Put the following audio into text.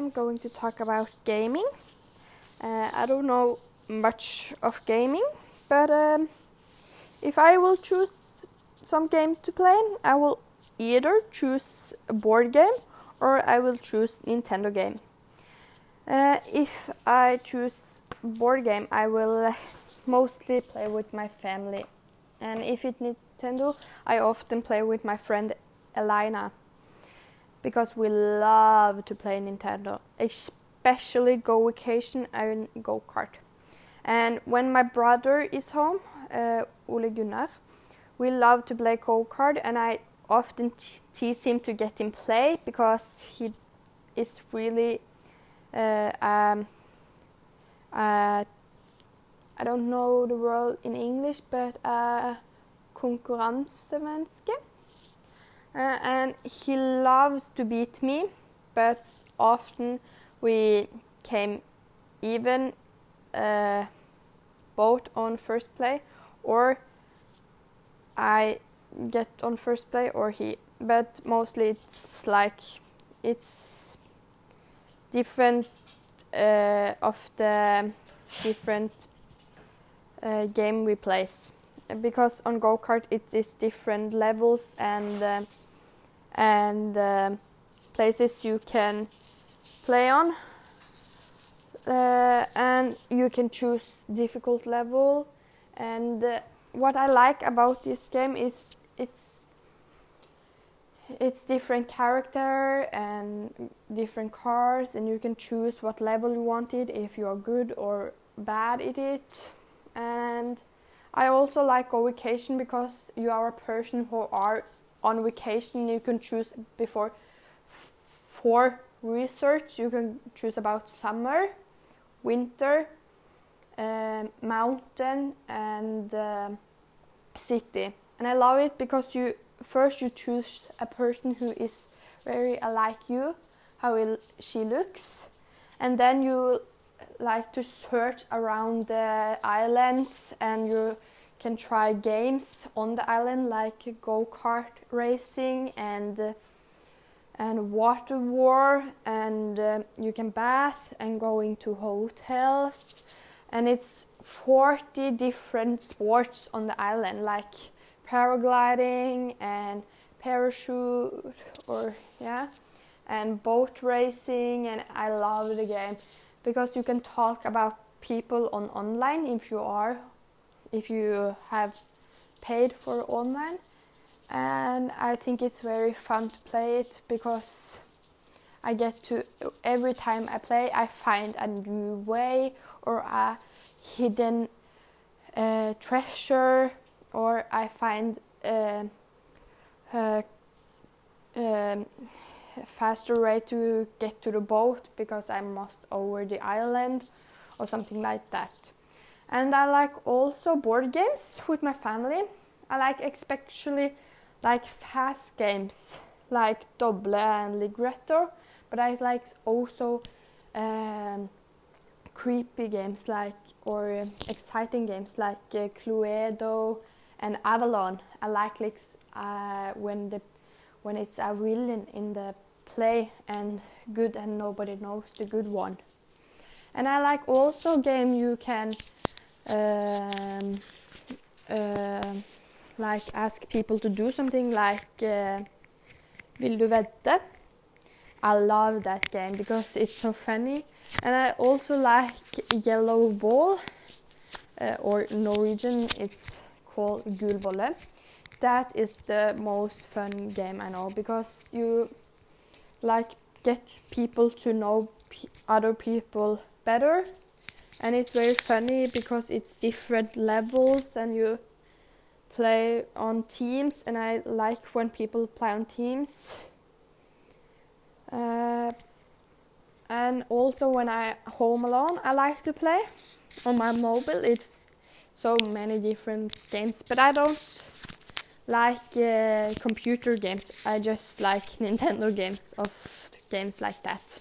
am going to talk about gaming. Uh, I don't know much of gaming, but um, if I will choose some game to play, I will either choose a board game or I will choose Nintendo game. Uh, if I choose board game, I will mostly play with my family, and if it's Nintendo, I often play with my friend Elena because we love to play Nintendo, especially Go Vacation and Go Kart. And when my brother is home, uh, Ole Gunnar, we love to play Go Kart, and I often tease him to get him play because he is really uh, um, uh, I don't know the word in English, but uh, konkurransemenneske. Uh, and he loves to beat me, but often we came even uh, both on first play, or I get on first play, or he. But mostly it's like it's different uh, of the different uh, game we play because on go kart it is different levels and uh, and uh, places you can play on. Uh, and you can choose difficult level. And uh, what I like about this game is it's it's different character and different cars and you can choose what level you want it if you are good or bad at it. And I also like go vacation because you are a person who are on vacation. You can choose before for research. You can choose about summer, winter, uh, mountain, and uh, city. And I love it because you first you choose a person who is very alike you, how it, she looks, and then you like to search around the islands and you can try games on the island like go-kart racing and and water war and uh, you can bath and go into hotels. And it's 40 different sports on the island like paragliding and parachute or yeah and boat racing and I love the game. Because you can talk about people on online if you are if you have paid for online and I think it's very fun to play it because I get to every time I play I find a new way or a hidden uh, treasure or I find uh, uh, um, faster way to get to the boat because I must over the island or something like that. And I like also board games with my family. I like especially like fast games like Dobble and Ligretto, but I like also um, creepy games like or exciting games like uh, Cluedo and Avalon. I like like uh, when the when it's a villain in the play and good and nobody knows the good one. And I like also game you can um, uh, like ask people to do something like uh, Vil du vedde? I love that game because it's so funny. And I also like Yellow Ball, uh, or Norwegian, it's called Gulbolle. That is the most fun game I know because you like get people to know other people better and it's very funny because it's different levels and you play on teams and i like when people play on teams uh, and also when i home alone i like to play on my mobile it's so many different games but i don't like uh, computer games. I just like Nintendo games of games like that.